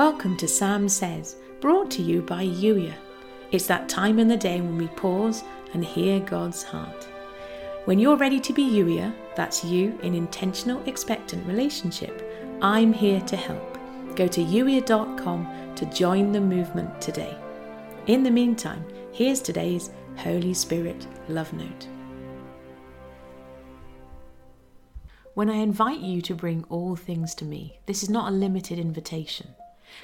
Welcome to Sam Says, brought to you by Youier. It's that time in the day when we pause and hear God's heart. When you're ready to be Youier, that's you in intentional expectant relationship, I'm here to help. Go to youier.com to join the movement today. In the meantime, here's today's Holy Spirit love note. When I invite you to bring all things to me, this is not a limited invitation.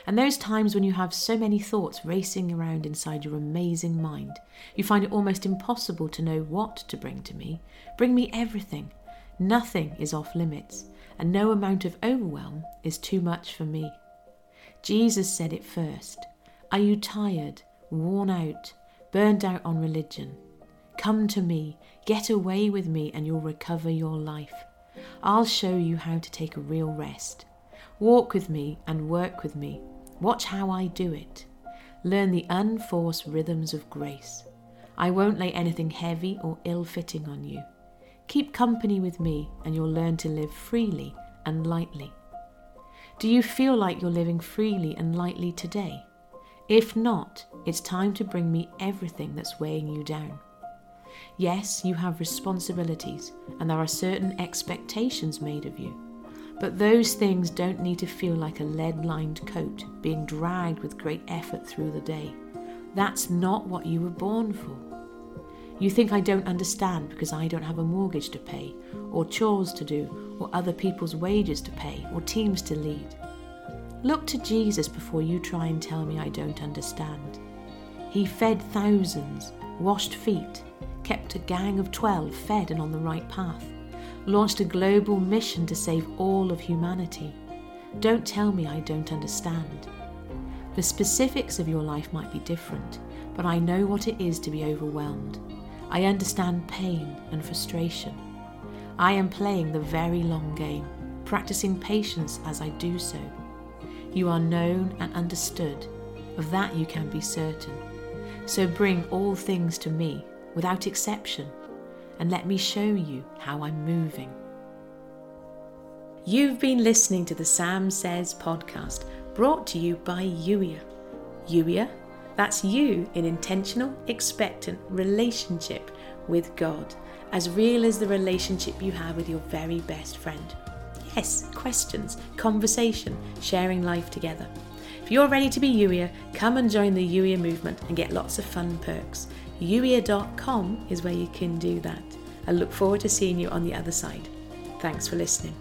And those times when you have so many thoughts racing around inside your amazing mind, you find it almost impossible to know what to bring to me. Bring me everything. Nothing is off limits, and no amount of overwhelm is too much for me. Jesus said it first Are you tired, worn out, burned out on religion? Come to me, get away with me, and you'll recover your life. I'll show you how to take a real rest. Walk with me and work with me. Watch how I do it. Learn the unforced rhythms of grace. I won't lay anything heavy or ill fitting on you. Keep company with me, and you'll learn to live freely and lightly. Do you feel like you're living freely and lightly today? If not, it's time to bring me everything that's weighing you down. Yes, you have responsibilities, and there are certain expectations made of you. But those things don't need to feel like a lead lined coat being dragged with great effort through the day. That's not what you were born for. You think I don't understand because I don't have a mortgage to pay, or chores to do, or other people's wages to pay, or teams to lead. Look to Jesus before you try and tell me I don't understand. He fed thousands, washed feet, kept a gang of 12 fed and on the right path, launched a global mission to save all of humanity. Don't tell me I don't understand. The specifics of your life might be different, but I know what it is to be overwhelmed. I understand pain and frustration. I am playing the very long game, practicing patience as I do so. You are known and understood, of that you can be certain. So bring all things to me without exception, and let me show you how I'm moving. You've been listening to the Sam Says podcast, brought to you by Youier. Youier, that's you in intentional, expectant relationship with God, as real as the relationship you have with your very best friend. Yes, questions, conversation, sharing life together. If you're ready to be Youier, come and join the Youier movement and get lots of fun perks. Youier.com is where you can do that. I look forward to seeing you on the other side. Thanks for listening.